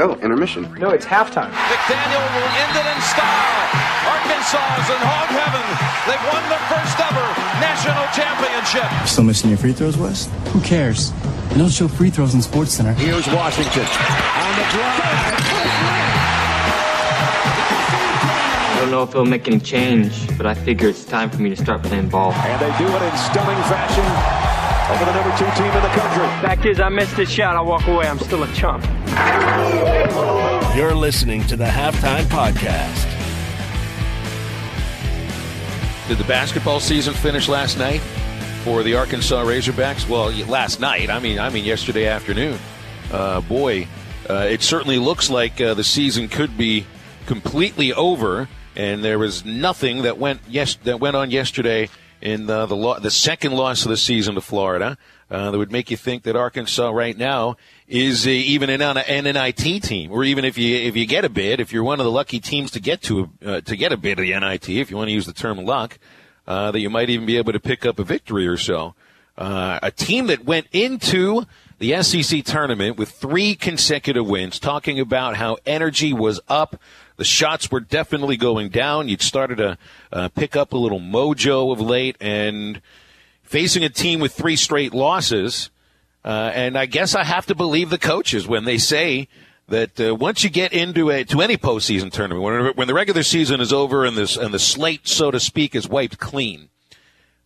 Oh, intermission. No, it's halftime. McDaniel will end it in style. Arkansas is in hog heaven. They've won their first ever national championship. Still missing your free throws, Wes? Who cares? You don't show free throws in SportsCenter. Here's Washington on the drive. I don't know if it'll make any change, but I figure it's time for me to start playing ball. And they do it in stunning fashion over the number two team in the country. Fact is, I missed this shot. I walk away. I'm still a chump. You're listening to the Halftime Podcast. Did the basketball season finish last night for the Arkansas Razorbacks? Well, last night. I mean, I mean yesterday afternoon. Uh, boy, uh, it certainly looks like uh, the season could be completely over, and there was nothing that went yes that went on yesterday in the the, lo- the second loss of the season to Florida. Uh, that would make you think that Arkansas right now is uh, even an, an NIT team, or even if you if you get a bid, if you're one of the lucky teams to get to a, uh, to get a bid of the NIT, if you want to use the term luck, uh, that you might even be able to pick up a victory or so. Uh, a team that went into the SEC tournament with three consecutive wins, talking about how energy was up. The shots were definitely going down. You'd started to uh, pick up a little mojo of late, and facing a team with three straight losses. Uh, and I guess I have to believe the coaches when they say that uh, once you get into a to any postseason tournament, when, when the regular season is over and this and the slate, so to speak, is wiped clean,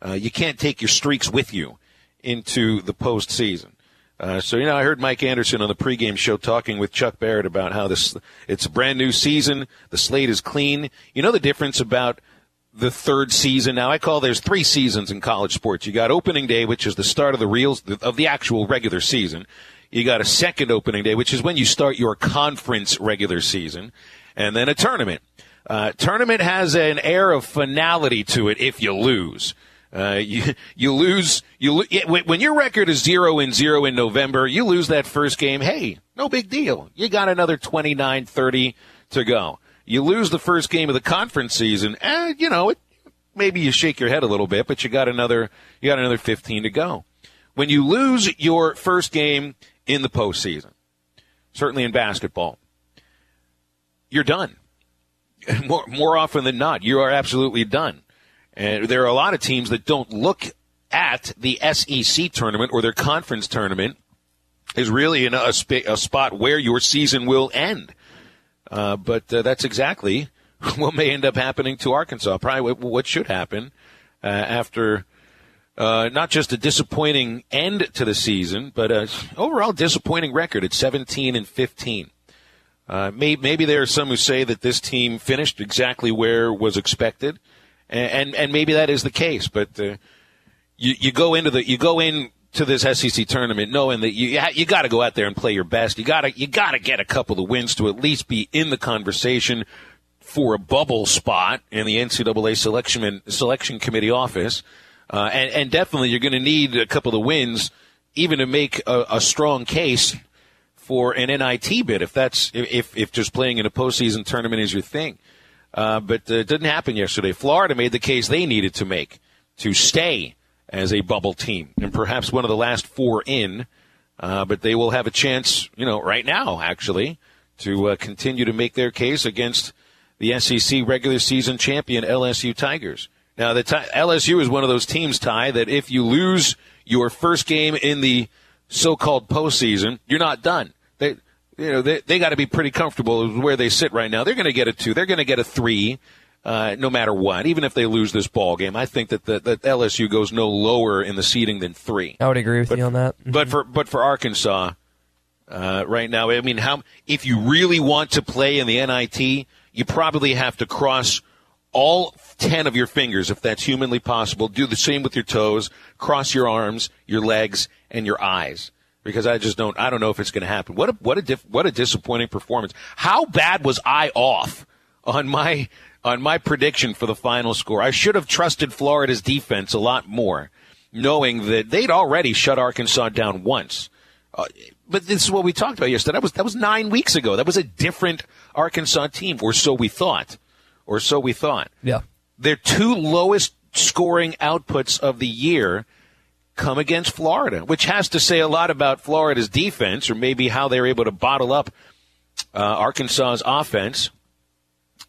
uh, you can't take your streaks with you into the postseason. Uh, so you know, I heard Mike Anderson on the pregame show talking with Chuck Barrett about how this it's a brand new season. The slate is clean. You know the difference about the third season now. I call there's three seasons in college sports. You got opening day, which is the start of the reals of the actual regular season. You got a second opening day, which is when you start your conference regular season, and then a tournament. Uh, tournament has an air of finality to it if you lose. Uh, you you lose you when your record is zero and zero in November, you lose that first game. Hey, no big deal. You got another 29, 30 to go. You lose the first game of the conference season, you know it, maybe you shake your head a little bit, but you got another you got another 15 to go. When you lose your first game in the postseason, certainly in basketball, you're done. More, more often than not, you are absolutely done. And there are a lot of teams that don't look at the SEC tournament or their conference tournament is really in a, sp- a spot where your season will end. Uh, but uh, that's exactly what may end up happening to Arkansas. Probably what should happen uh, after uh, not just a disappointing end to the season, but an overall disappointing record at 17 and 15. Uh, maybe, maybe there are some who say that this team finished exactly where was expected, and and, maybe that is the case. But uh, you you go into the you go in to this SEC tournament knowing that you you got to go out there and play your best. You got to you got to get a couple of wins to at least be in the conversation for a bubble spot in the NCAA selection selection committee office, uh, and and definitely you're going to need a couple of wins even to make a, a, strong case for an NIT bid if that's if if just playing in a postseason tournament is your thing. Uh, but uh, it didn't happen yesterday. Florida made the case they needed to make to stay as a bubble team and perhaps one of the last four in. Uh, but they will have a chance, you know, right now, actually, to uh, continue to make their case against the SEC regular season champion LSU Tigers. Now, the t- LSU is one of those teams, Tye, that if you lose your first game in the so-called postseason, you're not done. They, you know, they, they got to be pretty comfortable where they sit right now. They're going to get a two. They're going to get a three uh, no matter what, even if they lose this ball game. I think that the, that LSU goes no lower in the seeding than three. I would agree with but, you on that. Mm-hmm. But for but for Arkansas, uh, right now, I mean, how if you really want to play in the NIT, you probably have to cross all 10 of your fingers if that's humanly possible. Do the same with your toes, cross your arms, your legs, and your eyes. Because I just don't, I don't know if it's going to happen. What a, what a, diff, what a disappointing performance. How bad was I off on my on my prediction for the final score. I should have trusted Florida's defense a lot more, knowing that they'd already shut Arkansas down once. Uh, but this is what we talked about yesterday. That was that was nine weeks ago. That was a different Arkansas team, or so we thought, or so we thought. Yeah, their two lowest scoring outputs of the year come against Florida, which has to say a lot about Florida's defense, or maybe how they're able to bottle up uh, Arkansas's offense.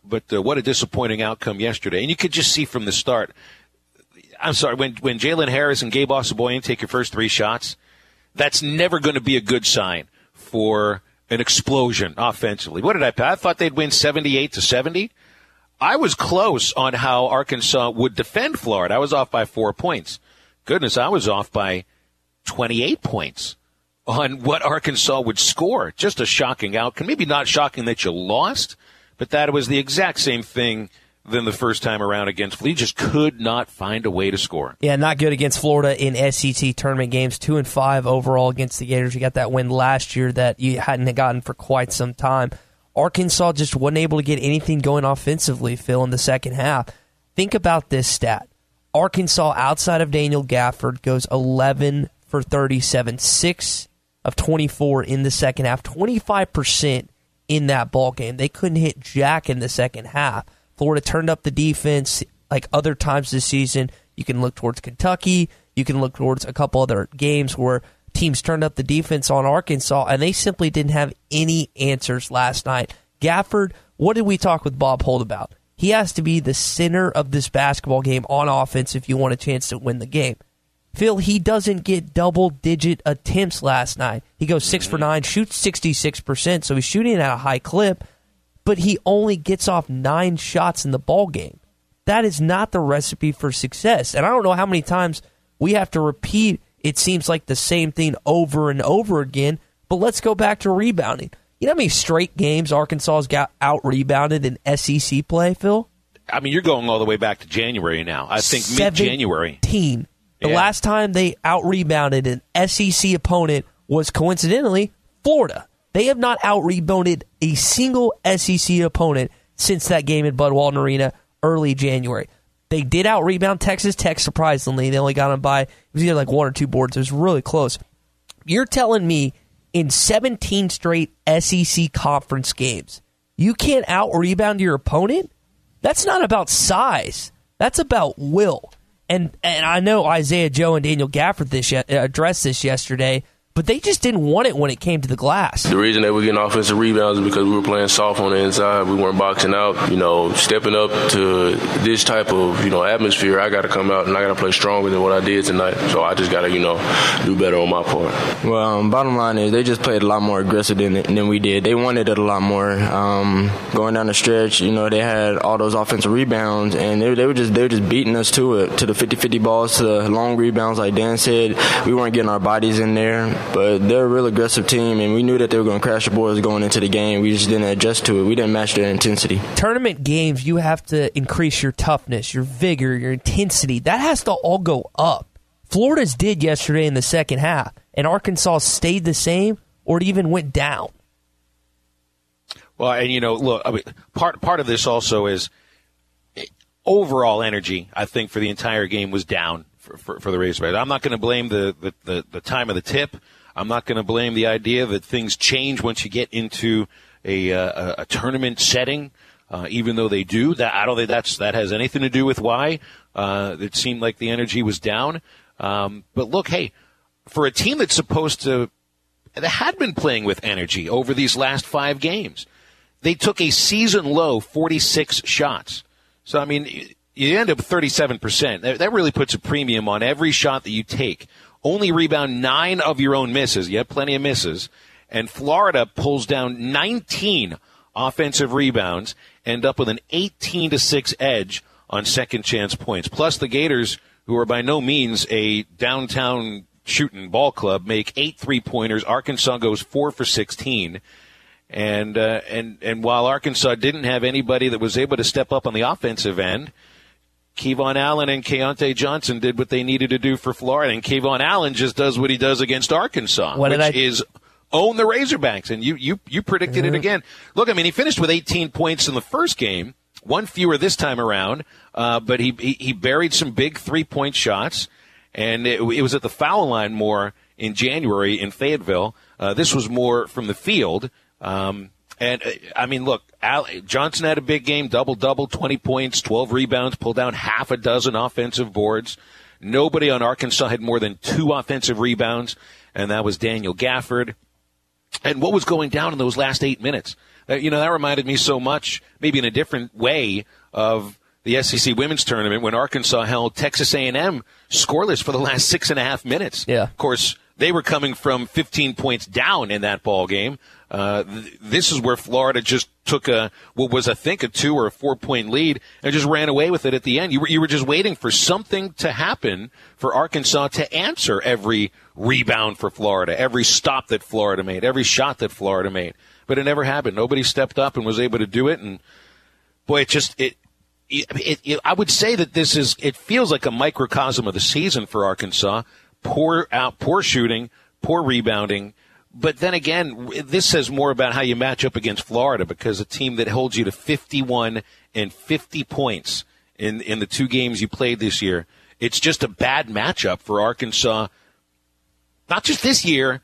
But uh, what a disappointing outcome yesterday. And you could just see from the start. I'm sorry, when, when Jalen Harris and Gabe Osabuohien take your first three shots, that's never going to be a good sign for an explosion offensively. What did I? I thought they'd win 78 to 70. I was close on how Arkansas would defend Florida. I was off by four points. Goodness, I was off by 28 points on what Arkansas would score. Just a shocking outcome. Maybe not shocking that you lost, but that was the exact same thing than the first time around against Florida. just could not find a way to score. Yeah, not good against Florida in SEC tournament games. Two and five overall against the Gators. You got that win last year that you hadn't gotten for quite some time. Arkansas just wasn't able to get anything going offensively, Phil, in the second half. Think about this stat. Arkansas, outside of Daniel Gafford, goes 11 for 37, 6 of 24 in the second half, 25% in that ball game. They couldn't hit Jack in the second half. Florida turned up the defense like other times this season. You can look towards Kentucky. You can look towards a couple other games where teams turned up the defense on Arkansas, and they simply didn't have any answers last night. Gafford, what did we talk with Bob Holt about? He has to be the center of this basketball game on offense if you want a chance to win the game. Phil, he doesn't get double digit attempts last night. He goes 6 for 9, shoots 66%, so he's shooting at a high clip, but he only gets off nine shots in the ball game. That is not the recipe for success. And I don't know how many times we have to repeat it seems like the same thing over and over again. But let's go back to rebounding. You know how many straight games Arkansas's got out rebounded in SEC play, Phil? I mean, you're going all the way back to January now. I think mid January. Team. The yeah. last time they out rebounded an SEC opponent was coincidentally Florida. They have not out rebounded a single SEC opponent since that game at Bud Walton Arena early January. They did out rebound Texas Tech surprisingly. They only got them by it was either like one or two boards. It was really close. You're telling me in 17 straight SEC conference games, you can't out rebound your opponent? That's not about size. That's about will. And and I know Isaiah Joe and Daniel Gafford this addressed this yesterday but they just didn't want it when it came to the glass. The reason that we're getting offensive rebounds is because we were playing soft on the inside. We weren't boxing out. You know, stepping up to this type of you know atmosphere, I got to come out and I got to play stronger than what I did tonight. So I just got to you know do better on my part. Well, um, bottom line is they just played a lot more aggressive than than we did. They wanted it a lot more. Um, going down the stretch, you know, they had all those offensive rebounds, and they, they were just they were just beating us to it, to the 50-50 balls, to the long rebounds, like Dan said. We weren't getting our bodies in there. But they're a real aggressive team, and we knew that they were going to crash the boards going into the game. We just didn't adjust to it. We didn't match their intensity. Tournament games, you have to increase your toughness, your vigor, your intensity. That has to all go up. Florida's did yesterday in the second half, and Arkansas stayed the same or it even went down. Well, and you know, look, I mean, part part of this also is eh, overall energy. I think for the entire game was down for, for, for the Razorbacks. I'm not going to blame the, the, the, the, time of the tip. I'm not going to blame the idea that things change once you get into a, uh, a, a tournament setting. Uh, even though they do, that I don't think that's that has anything to do with why uh, it seemed like the energy was down. Um, but look, hey, for a team that's supposed to that had been playing with energy over these last five games, they took a season low 46 shots. So I mean, you end up 37%. That really puts a premium on every shot that you take. Only rebound nine of your own misses. You have plenty of misses. And Florida pulls down 19 offensive rebounds, end up with an 18 to 6 edge on second chance points. Plus the Gators, who are by no means a downtown shooting ball club, make eight three pointers. Arkansas goes four for 16. And, uh, and, and while Arkansas didn't have anybody that was able to step up on the offensive end, KeVaughn Allen and Keyontae Johnson did what they needed to do for Florida, and KeVaughn Allen just does what he does against Arkansas, what which I... is own the Razorbacks. And you you you predicted mm-hmm. it again. Look, I mean, he finished with 18 points in the first game, one fewer this time around, uh, but he, he, he buried some big three point shots, and it, it, was at the foul line more in January in Fayetteville. Uh, this was more from the field. Um, and uh, I mean, look, Johnson had a big game, double double, 20 points, 12 rebounds, pulled down half a dozen offensive boards. Nobody on Arkansas had more than two offensive rebounds, and that was Daniel Gafford. and what was going down in those last eight minutes. Uh, you know, that reminded me so much, maybe in a different way, of the SEC women's tournament when Arkansas held Texas A&M scoreless for the last six and a half minutes. Yeah. Of course, they were coming from 15 points down in that ball game. Uh, th- this is where Florida just took a what was I think a two or a four point lead and just ran away with it at the end. You were you were just waiting for something to happen for Arkansas to answer every rebound for Florida, every stop that Florida made, every shot that Florida made. But it never happened. Nobody stepped up and was able to do it. And boy, it just it it, it, I would say that this is, it feels like a microcosm of the season for Arkansas. Poor out, poor shooting, poor rebounding. But then again, this says more about how you match up against Florida because a team that holds you to 51 and 50 points in, in the two games you played this year. It's just a bad matchup for Arkansas. Not just this year,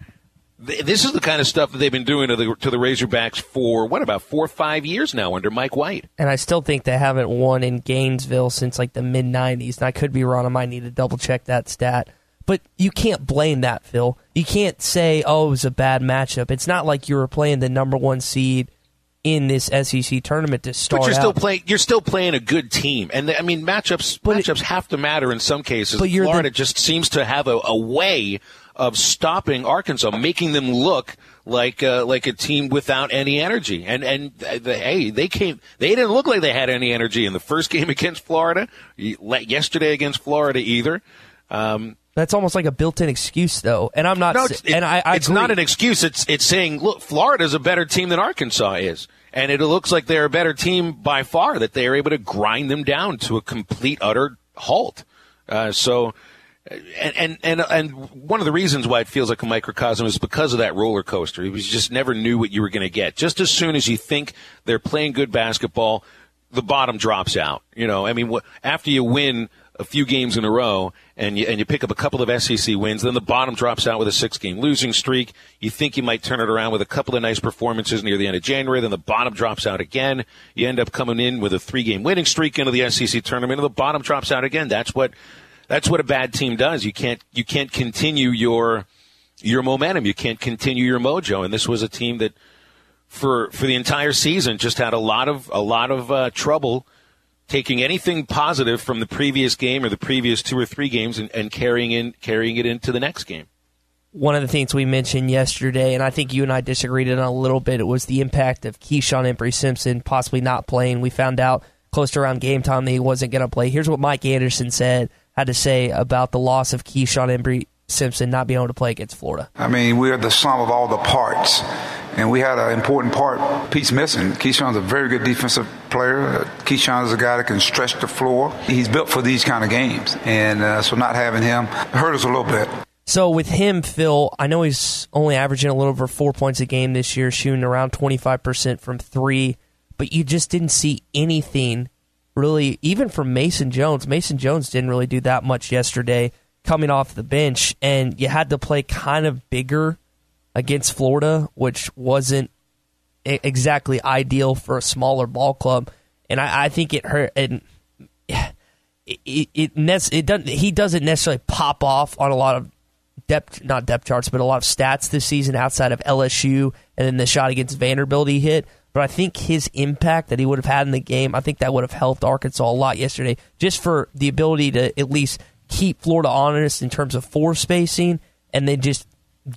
this is the kind of stuff that they've been doing to the to the Razorbacks for what about four or five years now under Mike White. And I still think they haven't won in Gainesville since like the mid '90s. And I could be wrong. I might need to double check that stat. But you can't blame that, Phil. You can't say, "Oh, it was a bad matchup." It's not like you were playing the number one seed in this SEC tournament to start. But you're still out. playing. You're still playing a good team, and I mean matchups. But matchups have to matter in some cases. But you're Florida the- just seems to have a, a way of stopping Arkansas, making them look like uh, like a team without any energy. And and uh, the, hey, they came. They didn't look like they had any energy in the first game against Florida. Yesterday against Florida either. Um, That's almost like a built-in excuse, though. And I'm not. no, it's, and I, I it's agree. not an excuse. It's it's saying, look, Florida's a better team than Arkansas is, and it looks like they're a better team by far. That they are able to grind them down to a complete utter halt. Uh, so, and, and and and one of the reasons why it feels like a microcosm is because of that roller coaster. You just never knew what you were going to get. Just as soon as you think they're playing good basketball, the bottom drops out. You know, I mean, after you win a few games in a row and you, and you pick up a couple of SEC wins, then the bottom drops out with a six game losing streak. You think you might turn it around with a couple of nice performances near the end of January, then the bottom drops out again. You end up coming in with a three game winning streak into the SEC tournament and the bottom drops out again. That's what, that's what a bad team does. You can't, you can't continue your, your momentum. You can't continue your mojo. And this was a team that, for for the entire season, just had a lot of a lot of uh, trouble taking anything positive from the previous game or the previous two or three games and, and carrying in carrying it into the next game. one of the things we mentioned yesterday, and I think you and I disagreed on a little bit, it was the impact of Keyshawn Embery Simpson possibly not playing. We found out close to around game time that he wasn't going to play. Here's what Mike Anderson said, had to say about the loss of Keyshawn Embery Simpson not being able to play against Florida. I mean, we're the sum of all the parts, and we had an important part piece missing. Keyshawn's a very good defensive player. Uh, Keyshawn is a guy that can stretch the floor. He's built for these kind of games, and uh, so not having him hurt us a little bit. So with him, Phil, I know he's only averaging a little over four points a game this year, shooting around 25% from three, but you just didn't see anything really, even from Mason Jones. Mason Jones didn't really do that much yesterday coming off the bench, and you had to play kind of bigger against Florida, which wasn't exactly ideal for a smaller ball club. And I, I think it hurt. And it it, it, it doesn't. He doesn't necessarily pop off on a lot of depth, not depth charts, but a lot of stats this season outside of LSU and then the shot against Vanderbilt he hit. But I think his impact that he would have had in the game, I think that would have helped Arkansas a lot yesterday, just for the ability to at least keep Florida honest in terms of four spacing, and then just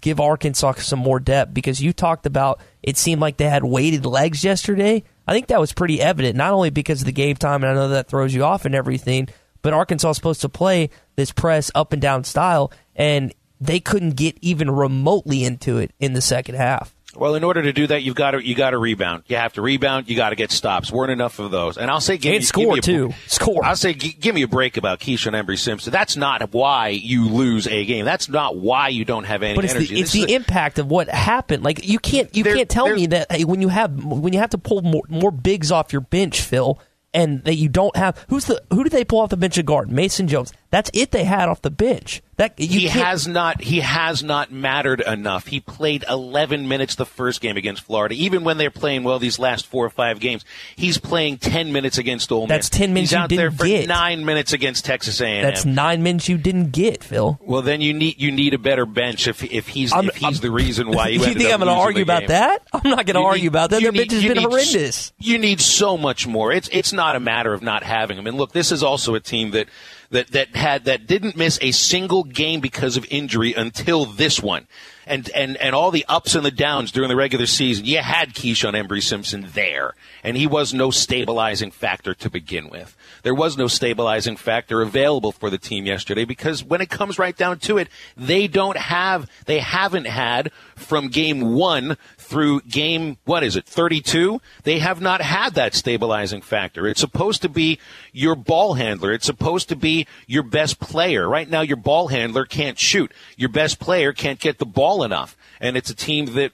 give Arkansas some more depth. Because you talked about it seemed like they had weighted legs yesterday. I think that was pretty evident, not only because of the game time, and I know that throws you off and everything, but Arkansas is supposed to play this press up and down style, and they couldn't get even remotely into it in the second half. Well, in order to do that, you've got to you got to rebound. You have to rebound. You got to get stops. weren't enough of those. And I'll say, give And me, score, give too. Score. I'll say, gi- give me a break about Keyshawn Embery Simpson. That's not why you lose a game. That's not why you don't have any But it's energy. the, it's the impact of what happened. Like you can't you There- can't tell me that hey, when you have when you have to pull more, more bigs off your bench, Phil, and that you don't have who's the who did they pull off the bench of guard? Mason Jones. That's it they had off the bench. That he has not he has not mattered enough. He played 11 minutes the first game against Florida. Even when they're playing well these last four or five games, he's playing 10 minutes against Ole Miss. That's 10 minutes he's you out there for get. nine minutes against Texas A&M. That's nine minutes you didn't get, Phil. Well, then you need you need a better bench if if he's I'm- if he's I'm- the reason why you. you think I'm going to argue about game. that? I'm not going to argue need- about that. Their need- bench has been need horrendous. You need so much more. It's it's not a matter of not having him. And look, this is also a team that that that had that didn't miss a single game because of injury until this one. And and and all the ups and the downs during the regular season, you had Keyshawn Embery Simpson there, and he was no stabilizing factor to begin with. There was no stabilizing factor available for the team yesterday because when it comes right down to it, they don't have, they haven't had from game one through game, what is it, 32? They have not had that stabilizing factor. It's supposed to be your ball handler. It's supposed to be your best player. Right now, your ball handler can't shoot. Your best player can't get the ball enough. And it's a team that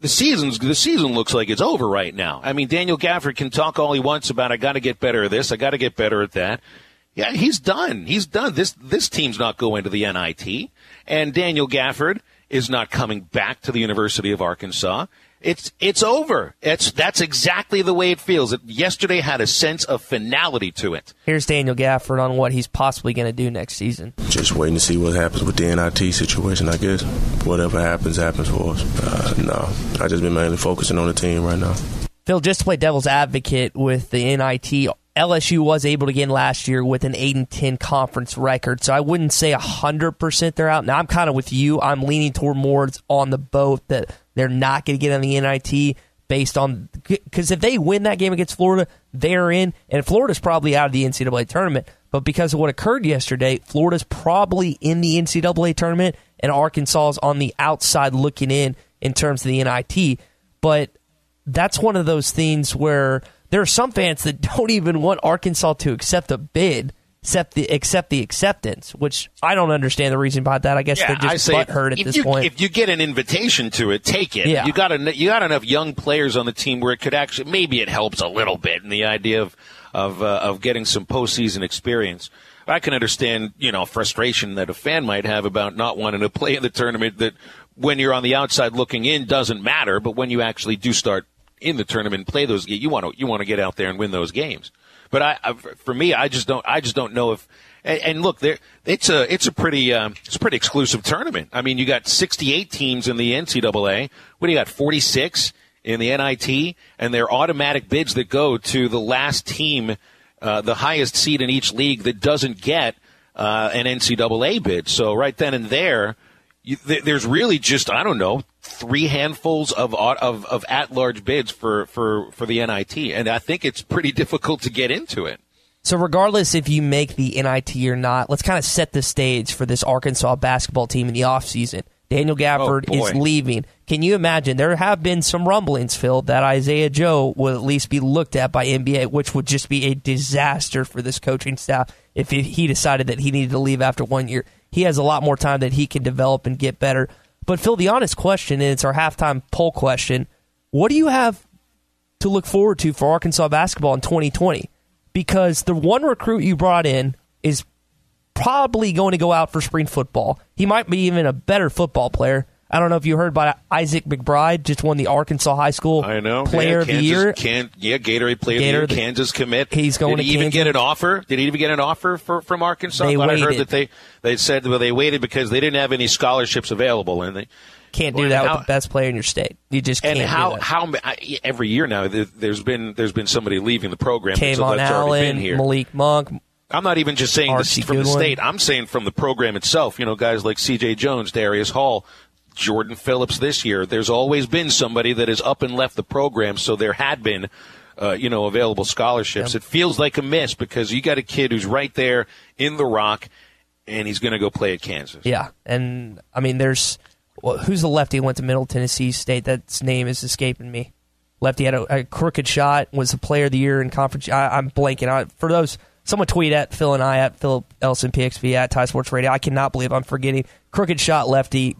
the season's the season looks like it's over right now. I mean, Daniel Gafford can talk all he wants about I got to get better at this, I got to get better at that. Yeah, he's done. He's done. This this team's not going to the NIT, and Daniel Gafford is not coming back to the University of Arkansas. It's it's over. It's that's exactly the way it feels. It yesterday had a sense of finality to it. Here's Daniel Gafford on what he's possibly going to do next season. Just waiting to see what happens with the NIT situation, I guess. Whatever happens, happens for us. Uh, no, I just been mainly focusing on the team right now. Phil, just to play devil's advocate with the NIT, LSU was able to get in last year with an 8 and 10 conference record. So I wouldn't say 100% they're out. Now, I'm kind of with you. I'm leaning toward more on the boat that they're not going to get on the NIT based on. Because if they win that game against Florida, they're in. And Florida's probably out of the NCAA tournament. But because of what occurred yesterday, Florida's probably in the NCAA tournament, and Arkansas is on the outside looking in in terms of the NIT. But that's one of those things where there are some fans that don't even want Arkansas to accept a bid, accept the accept the acceptance, which I don't understand the reason behind that. I guess Yeah, they're just say butthurt at this you, point. If you get an invitation to it, take it. Yeah. You got en- you got enough young players on the team where it could actually maybe it helps a little bit in the idea of of uh, of getting some postseason experience. I can understand, you know, frustration that a fan might have about not wanting to play in the tournament that when you're on the outside looking in doesn't matter, but when you actually do start in the tournament play those you want to you want to get out there and win those games. But I, I for me, I just don't I just don't know if and, and look, there it's a it's a pretty um, it's a pretty exclusive tournament. I mean, you got 68 teams in the NCAA. What do you got? 46 in the NIT, and they're automatic bids that go to the last team, uh, the highest seed in each league that doesn't get uh, an NCAA bid. So right then and there, you, th- there's really just I don't know three handfuls of of, of at large bids for, for for the NIT, and I think it's pretty difficult to get into it. So, regardless if you make the NIT or not, let's kind of set the stage for this Arkansas basketball team in the offseason. Daniel oh, Gafford Oh, is leaving. Can you imagine? There have been some rumblings, Phil, that Isaiah Joe will at least be looked at by NBA, which would just be a disaster for this coaching staff if he- he decided that he needed to leave after one year. He has a lot more time that he can develop and get better. But, Phil, the honest question, and it's our halftime poll question what do you have to look forward to for Arkansas basketball in 2020? Because the one recruit you brought in is probably going to go out for spring football. He might be even a better football player. I don't know if you heard about Isaac McBride, just won the Arkansas High School I know. Player yeah, of the Year. Can, yeah, Gatorade Player Gator- of the Year. Kansas commit. He's going Did to he even Kansas. get an offer? Did he even get an offer for, from Arkansas? They I I heard that they they said well they waited because they didn't have any scholarships available, and they Can't do Well, that how- with the best player in your state. You just can't. And how how I- every year now there- there's been there's been somebody leaving the program KeVaughn that's Allen, here. Malik Monk, I'm not even just saying this from the state. I'm saying from the program itself. You know, guys like C.J. Jones, Darius Hall, Jordan Phillips. This year, there's always been somebody that has up and left the program. So there had been, uh, you know, available scholarships. It feels like a miss because you got a kid who's right there in the rock, and he's going to go play at Kansas. Yeah, and I mean, there's well, who's the lefty who went to Middle Tennessee State? That's name is escaping me. Lefty had a, a crooked shot. Was the player of the year in conference. I, I'm blanking. I, for those, someone tweet at Phil and I at Philip Elson PXP at Tye Sports Radio. I cannot believe I'm forgetting crooked shot lefty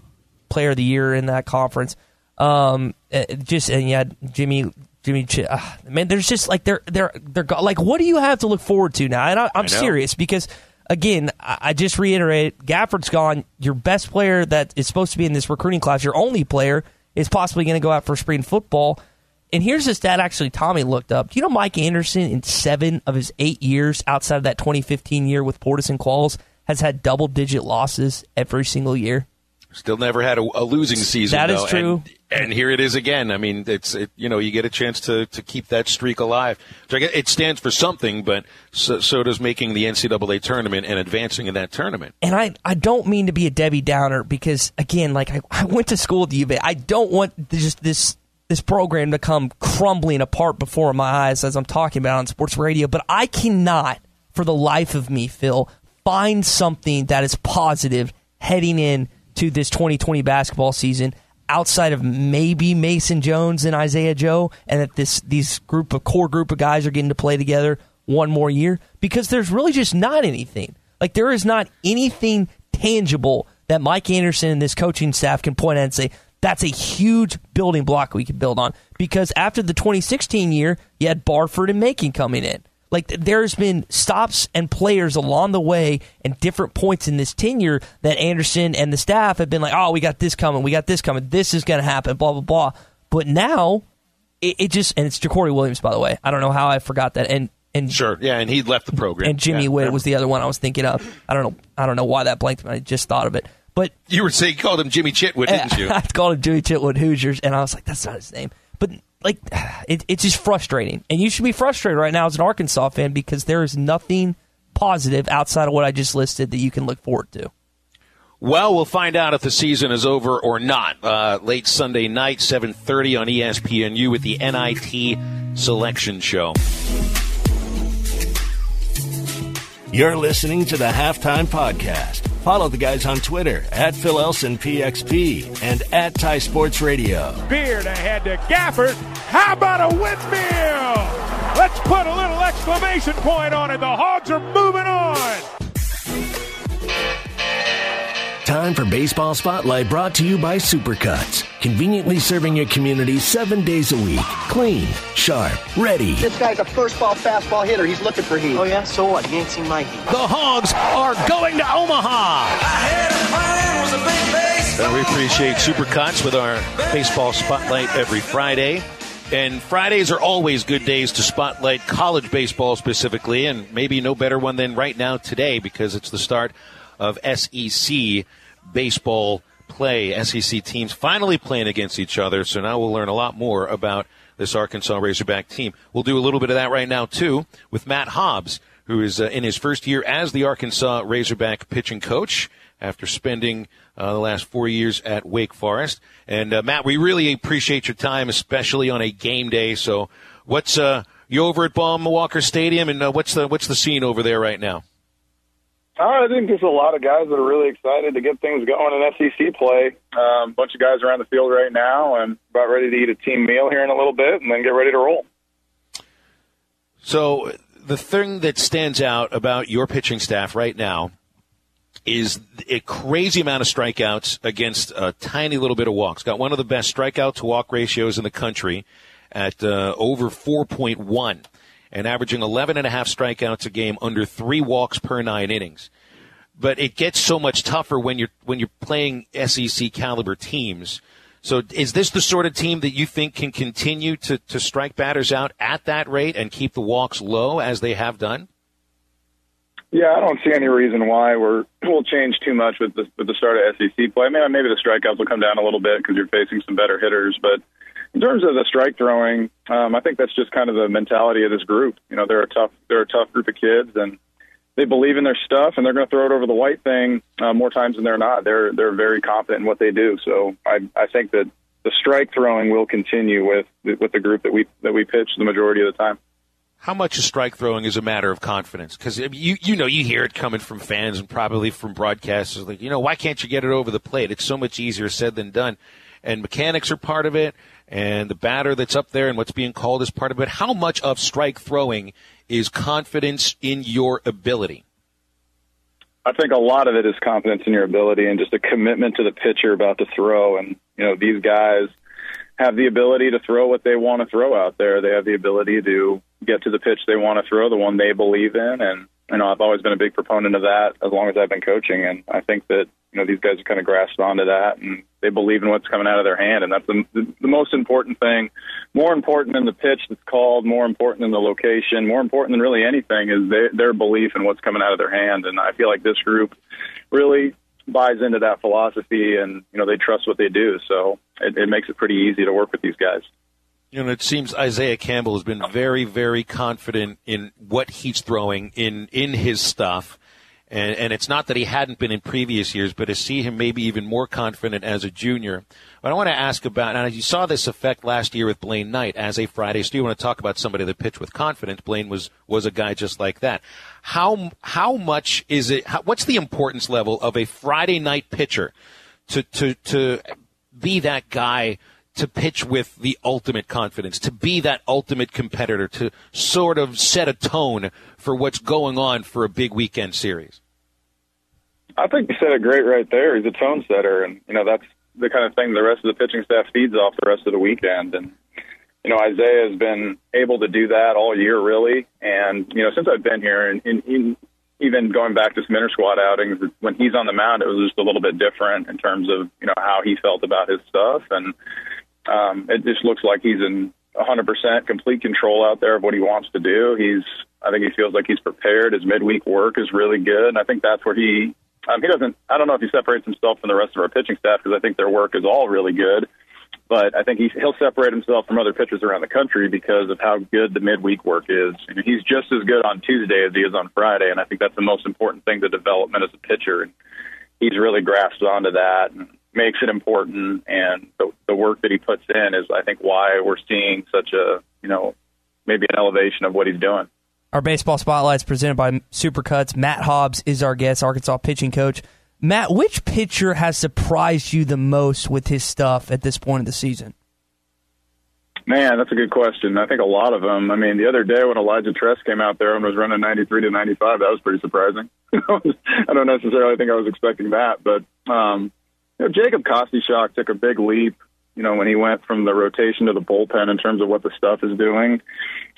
player of the year in that conference. Um, uh, just and yeah, Jimmy Jimmy Ch- uh, man, there's just like they're they're they're go- like what do you have to look forward to now? And I, know. serious because again, I, I just reiterate, Gafford's gone. Your best player that is supposed to be in this recruiting class, your only player, is possibly going to go out for spring football. And here's a stat actually Tommy looked up. Do you know Mike Anderson in seven of his eight years outside of that 2015 year with Portis and Qualls has had double digit losses every single year? Still never had a, a losing season. That is though. true. And, and here it is again. I mean, it's it, you know you get a chance to, to keep that streak alive. So I it stands for something, but so, so does making the NCAA tournament and advancing in that tournament. and I, I don't mean to be a Debbie Downer because again, like I, I went to school at the U of A. I don't want just this this program to come crumbling apart before my eyes as I'm talking about on sports radio. But I cannot, for the life of me, Phil, find something that is positive heading in to this 2020 basketball season outside of maybe Mason Jones and Isaiah Joe, and that this these group of core group of guys are getting to play together one more year because there's really just not anything. Like there is not anything tangible that Mike Anderson and this coaching staff can point at and say that's a huge building block we can build on. Because after the 2016 year, you had Barford and Macon coming in. Like there's been stops and players along the way and different points in this tenure that Anderson and the staff have been like, oh, we got this coming, we got this coming, this is going to happen, blah blah blah. But now it, it just and it's JaCorey Williams, by the way. I don't know how I forgot that. And and Sure, yeah, and he left the program. and Jimmy Yeah, Whitt was the other one I was thinking of. I don't know. I don't know why that blanked me. I just thought of it. But You were saying you called him Jimmy Chitwood, didn't you? I called him Jimmy Chitwood Hoosiers, and I was like, that's not his name. But like, it, it's just frustrating, and you should be frustrated right now as an Arkansas fan because there is nothing positive outside of what I just listed that you can look forward to. Well, we'll find out if the season is over or not. Uh, late Sunday night, 7.30 on ESPNU with the NIT Selection Show. You're listening to the Halftime Podcast. Follow the guys on Twitter at Phil Elson PXP and at Tye Sports Radio. Beard ahead to Gafford. How about a windmill? Let's put a little exclamation point on it. The Hogs are moving on. Time for Baseball Spotlight brought to you by Supercuts. Conveniently serving your community seven days a week. Clean, sharp, ready. This guy's a first ball fastball hitter. He's looking for heat. Oh, yeah? So what? He ain't seen my heat. The Hogs are going to Omaha. We appreciate Supercuts with our baseball spotlight every Friday. And Fridays are always good days to spotlight college baseball specifically, and maybe no better one than right now today because it's the start of SEC baseball play. SEC teams finally playing against each other, so now we'll learn a lot more about this Arkansas Razorback team. We'll do a little bit of that right now, too, with Matt Hobbs, who is uh, in his first year as the Arkansas Razorback pitching coach after spending uh, the last four years at Wake Forest. And uh, Matt, we really appreciate your time, especially on a game day. So, what's uh, you over at Baum Walker Stadium, and uh, what's the what's the scene over there right now? I think there's a lot of guys that are really excited to get things going in SEC play. Um, a bunch of guys around the field right now, and about ready to eat a team meal here in a little bit, and then get ready to roll. So the thing that stands out about your pitching staff right now is a crazy amount of strikeouts against a tiny little bit of walks. Got one of the best strikeout to walk ratios in the country at uh, over 4.1 and averaging 11 and a half strikeouts a game under three walks per nine innings. But it gets so much tougher when you're when you're playing SEC caliber teams. So is this the sort of team that you think can continue to, to strike batters out at that rate and keep the walks low as they have done? Yeah, I don't see any reason why we're we'll change too much with the with the start of SEC play. Maybe maybe the strikeouts will come down a little bit because you're facing some better hitters. But in terms of the strike throwing, um, I think that's just kind of the mentality of this group. You know, they're a tough they're a tough group of kids, and they believe in their stuff, and they're going to throw it over the white thing uh, more times than they're not. They're they're very confident in what they do. So I I think that the strike throwing will continue with with the group that we that we pitch the majority of the time. How much of strike throwing is a matter of confidence? Because you you know you hear it coming from fans and probably from broadcasters. Like you know why can't you get it over the plate? It's so much easier said than done. And mechanics are part of it, and the batter that's up there and what's being called is part of it. How much of strike throwing is confidence in your ability? I think a lot of it is confidence in your ability and just a commitment to the pitcher about to throw. And you know these guys have the ability to throw what they want to throw out there. They have the ability to get to the pitch they want to throw, the one they believe in, and you know I've always been a big proponent of that as long as I've been coaching, and I think that you know these guys have kind of grasped onto that, and they believe in what's coming out of their hand, and that's the, the, most important thing. More important than the pitch that's called, more important than the location, more important than really anything is their, their belief in what's coming out of their hand, and I feel like this group really buys into that philosophy, and you know they trust what they do, so it, it makes it pretty easy to work with these guys. You know, it seems Isaiah Campbell has been very, very confident in what he's throwing in in his stuff. And, and it's not that he hadn't been in previous years, but to see him maybe even more confident as a junior. But I want to ask about, and you saw this effect last year with Blaine Knight as a Friday. So you want to talk about somebody that pitched with confidence. Blaine was, was a guy just like that. How, how much is it, how, what's the importance level of a Friday night pitcher to, to, to be that guy to pitch with the ultimate confidence, to be that ultimate competitor, to sort of set a tone for what's going on for a big weekend series? I think you said it great right there. He's a tone setter, and you know that's the kind of thing the rest of the pitching staff feeds off the rest of the weekend. And you know Isaiah has been able to do that all year, really. And you know since I've been here, and, and, even going back to some inter squad outings, when he's on the mound, it was just a little bit different in terms of you know how he felt about his stuff and um, it just looks like he's in 100% complete control out there of what he wants to do. He's, I think he feels like he's prepared. His midweek work is really good, and I think that's where he, um, he doesn't. I don't know if he separates himself from the rest of our pitching staff because I think their work is all really good. But I think he, he'll separate himself from other pitchers around the country because of how good the midweek work is. And he's just as good on Tuesday as he is on Friday, and I think that's the most important thing to development as a pitcher. And he's really grasped onto that. And makes it important, and the, the work that he puts in is, I think, why we're seeing such a, you know, maybe an elevation of what he's doing. Our baseball spotlight is presented by Supercuts. Matt Hobbs is our guest, Arkansas pitching coach. Matt, which pitcher has surprised you the most with his stuff at this point of the season? Man, that's a good question. I think a lot of them. I mean, the other day when Elijah Trest came out there and was running 93 to 95, that was pretty surprising. I don't necessarily think I was expecting that, but um, you know, Jacob Kostyshock took a big leap, you know, when he went from the rotation to the bullpen in terms of what the stuff is doing.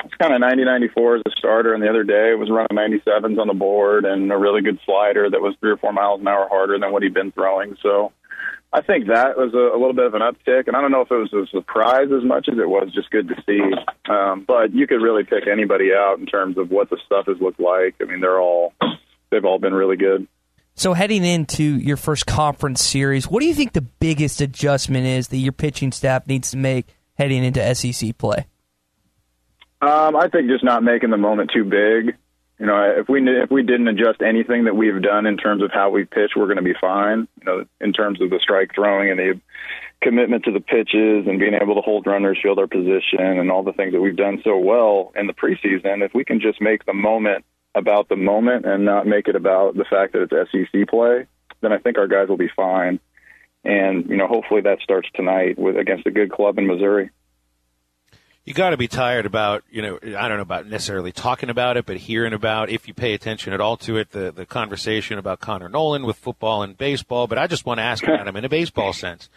It's kind of 90 94 as a starter, and the other day it was running 97s on the board and a really good slider that was three or four miles an hour harder than what he'd been throwing. So I think that was a, a little bit of an uptick, and I don't know if it was a surprise as much as it was just good to see. Um, but you could really pick anybody out in terms of what the stuff has looked like. I mean, they're all they've all been really good. So heading into your first conference series, what do you think the biggest adjustment is that your pitching staff needs to make heading into SEC play? Um, I think just not making the moment too big. You know, if we if we didn't adjust anything that we've done in terms of how we pitch, we're going to be fine. You know, in terms of the strike throwing and the commitment to the pitches and being able to hold runners, field our position, and all the things that we've done so well in the preseason. If we can just make the moment about the moment and not make it about the fact that it's SEC play, then I think our guys will be fine. And you know, hopefully that starts tonight with against a good club in Missouri. You got to be tired about you know I don't know about necessarily talking about it, but hearing about if you pay attention at all to it, the the conversation about Connor Noland with football and baseball. But I just want to ask about him in a baseball sense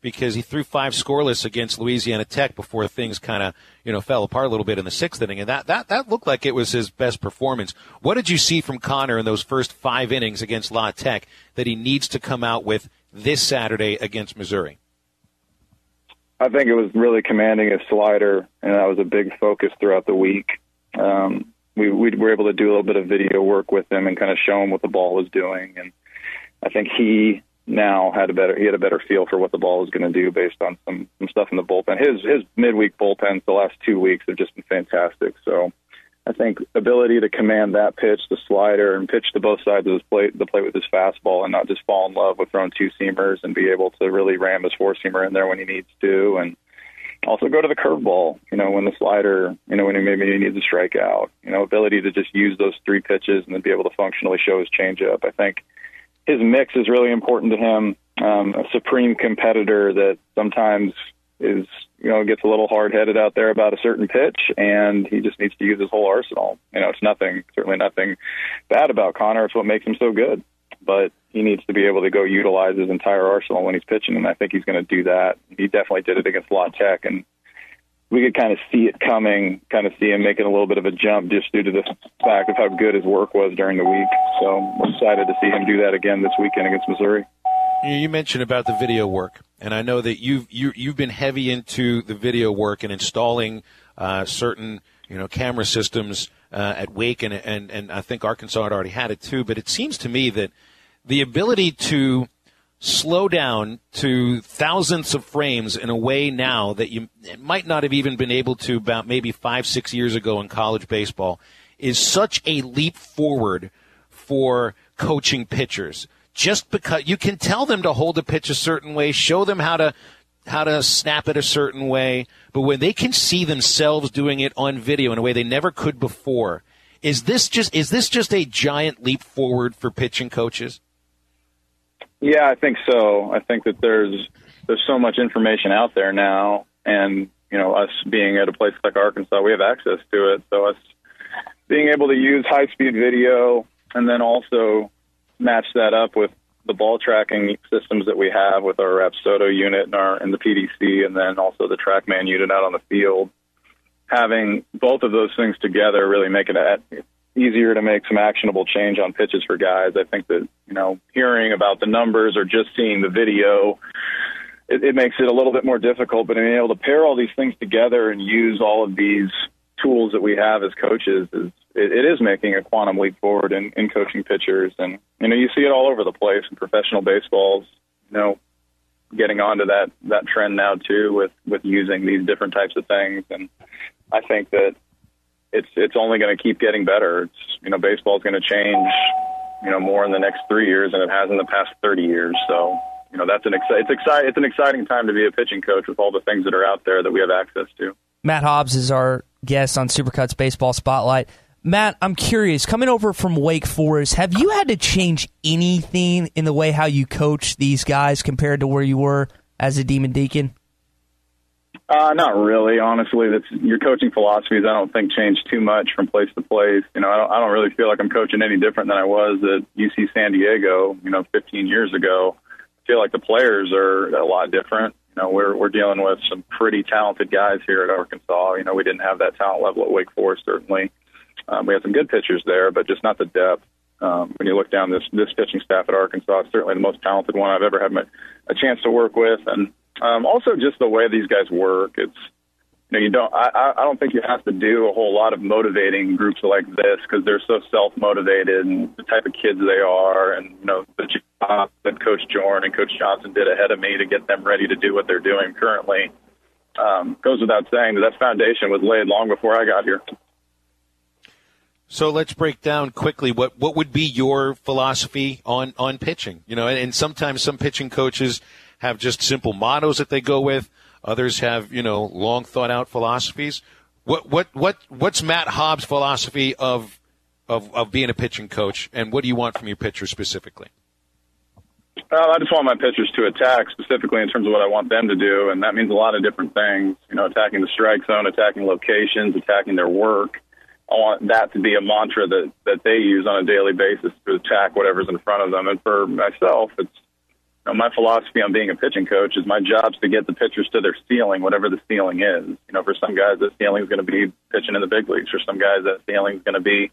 because he threw five scoreless against Louisiana Tech before things kind of you know fell apart a little bit in the sixth inning, and that that that looked like it was his best performance. What did you see from Connor in those first five innings against La Tech that he needs to come out with this Saturday against Missouri? I think it was really commanding his slider, and that was a big focus throughout the week. Um, we, we were able to do a little bit of video work with him and kind of show him what the ball was doing, and I think he now had a better he had a better feel for what the ball was going to do based on some some stuff in the bullpen. His his midweek bullpens the last two weeks have just been fantastic. So I think ability to command that pitch, the slider, and pitch to both sides of his plate, the plate with his fastball, and not just fall in love with throwing two seamers and be able to really ram his four seamer in there when he needs to, and also go to the curveball. You know, when the slider, you know, when he maybe he needs a strikeout. You know, ability to just use those three pitches and then be able to functionally show his changeup. I think his mix is really important to him. Um, a supreme competitor that sometimes is you know gets a little hard headed out there about a certain pitch, and he just needs to use his whole arsenal. You know, it's nothing certainly nothing bad about Connor. It's what makes him so good. but he needs to be able to go utilize his entire arsenal when he's pitching, and I think he's going to do that. He definitely did it against La Tech, and we could kind of see it coming, kind of see him making a little bit of a jump just due to the fact of how good his work was during the week. So I'm excited to see him do that again this weekend against Missouri. You mentioned about the video work, and I know that you've you, you've been heavy into the video work and installing uh, certain you know camera systems uh, at Wake, and, and and I think Arkansas had already had it too. But it seems to me that the ability to slow down to thousands of frames in a way now that you might not have even been able to about maybe five, six years ago in college baseball is such a leap forward for coaching pitchers. Just because you can tell them to hold a pitch a certain way, show them how to how to snap it a certain way, but when they can see themselves doing it on video in a way they never could before, is this just is this just a giant leap forward for pitching coaches? Yeah, I think so. I think that there's there's so much information out there now, and you know, us being at a place like Arkansas, we have access to it. So us being able to use high speed video and then also match that up with the ball tracking systems that we have with our Rapsodo unit and our in the PDC, and then also the TrackMan unit out on the field. Having both of those things together really make it easier to make some actionable change on pitches for guys. I think that, you know, hearing about the numbers or just seeing the video, it, it makes it a little bit more difficult, but being able to pair all these things together and use all of these tools that we have as coaches is it, is making a quantum leap forward in, in coaching pitchers and you know you see it all over the place in professional baseballs you know getting onto that that trend now too with with using these different types of things and I think that it's it's only going to keep getting better. It's you know baseball's going to change, you know, more in the next three years than it has in the past thirty years. So you know that's an exci- it's exciting it's an exciting time to be a pitching coach with all the things that are out there that we have access to. Matt Hobbs is our guest on Supercuts Baseball Spotlight. Matt, I'm curious, coming over from Wake Forest, have you had to change anything in the way how you coach these guys compared to where you were as a Demon Deacon? Uh, not really, honestly. That's your coaching philosophies. I don't think change too much from place to place. You know, I don't, I don't really feel like I'm coaching any different than I was at UC San Diego. You know, 15 years ago. I feel like the players are a lot different. You know, we're we're dealing with some pretty talented guys here at Arkansas. You know, we didn't have that talent level at Wake Forest. Certainly, um, we had some good pitchers there, but just not the depth. Um, when you look down this this pitching staff at Arkansas, it's certainly the most talented one I've ever had my, a chance to work with, and um, also, just the way these guys work. It's you know you don't. I I don't think you have to do a whole lot of motivating groups like this because they're so self motivated and the type of kids they are, and you know the job that Coach Jorn and Coach Johnson did ahead of me to get them ready to do what they're doing currently. Um, goes without saying that that foundation was laid long before I got here. So let's break down quickly what, what would be your philosophy on, on pitching. You know, and, and sometimes some pitching coaches have just simple mottos that they go with. Others have, you know, long thought out philosophies. What what what what's Matt Hobbs' philosophy of of of being a pitching coach, and what do you want from your pitcher specifically? Well, I just want my pitchers to attack specifically in terms of what I want them to do, and that means a lot of different things. You know, attacking the strike zone, attacking locations, attacking their work. I want that to be a mantra that that they use on a daily basis to attack whatever's in front of them. And for myself, it's know, my philosophy on being a pitching coach is my job's to get the pitchers to their ceiling, whatever the ceiling is. You know, for some guys, the ceiling is going to be pitching in the big leagues. For some guys, that ceiling is going to be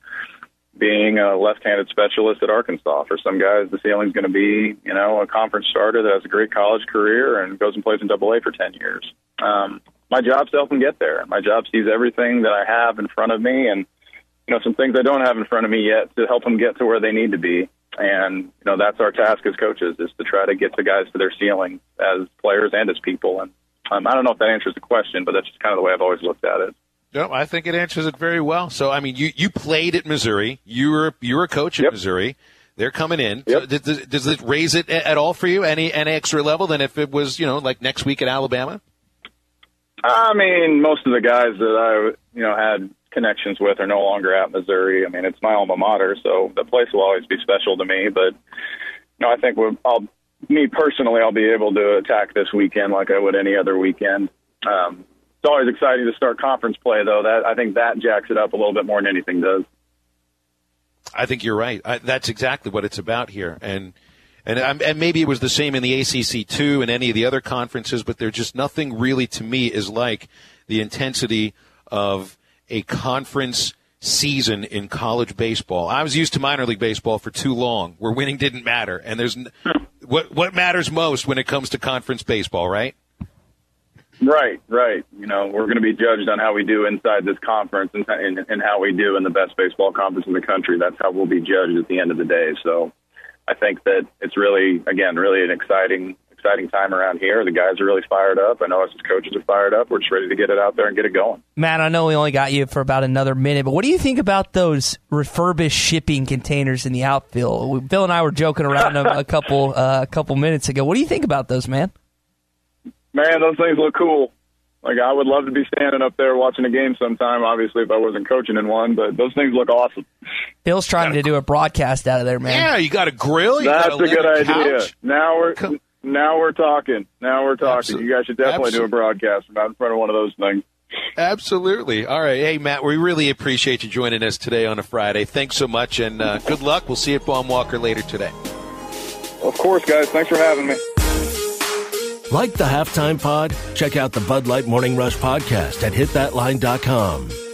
being a left-handed specialist at Arkansas. For some guys, the ceiling is going to be, you know, a conference starter that has a great college career and goes and plays in Double A for ten years. Um, my job's to help them get there. My job sees everything that I have in front of me and you know some things I don't have in front of me yet to help them get to where they need to be. And you know that's our task as coaches is to try to get the guys to their ceiling as players and as people. And um, I don't know if that answers the question, but that's just kind of the way I've always looked at it. No, I think it answers it very well. So I mean, you you played at Missouri. You were you were a coach at yep. Missouri. They're coming in. Yep. So does, does it raise it at all for you? Any any extra level than if it was you know like next week at Alabama? I mean, most of the guys that I you know had connections with are no longer at Missouri. I mean, it's my alma mater, so the place will always be special to me. But you know, I think we'll, I'll, me personally, I'll be able to attack this weekend like I would any other weekend. Um, it's always exciting to start conference play, though. That I think that jacks it up a little bit more than anything does. I think you're right. I, that's exactly what it's about here, and and and maybe it was the same in the ACC too, and any of the other conferences, but there's just nothing really to me is like the intensity of a conference season in college baseball. I was used to minor league baseball for too long, where winning didn't matter, and there's what what matters most when it comes to conference baseball, right? Right, right. You know, we're going to be judged on how we do inside this conference and, and, and how we do in the best baseball conference in the country. That's how we'll be judged at the end of the day. So, I think that it's really, again, really an exciting exciting time around here. The guys are really fired up. I know us as coaches are fired up. We're just ready to get it out there and get it going. Matt, I know we only got you for about another minute, but what do you think about those refurbished shipping containers in the outfield? Bill and I were joking around a, a couple uh, a couple minutes ago. What do you think about those, man? Man, those things look cool. Like I would love to be standing up there watching a game sometime. Obviously, if I wasn't coaching in one, but those things look awesome. Bill's trying to do a broadcast out of there, man. Yeah, you got a grill. You That's got a, a good idea. couch. Now we're now we're talking. Now we're talking. Absolutely. You guys should definitely do a broadcast about in front of one of those things. Absolutely. All right. Hey, Matt, we really appreciate you joining us today on a Friday. Thanks so much, and uh, good luck. We'll see you at Baum Walker later today. Of course, guys. Thanks for having me. Like the halftime pod? Check out the Bud Light Morning Rush podcast at hitthatline.com.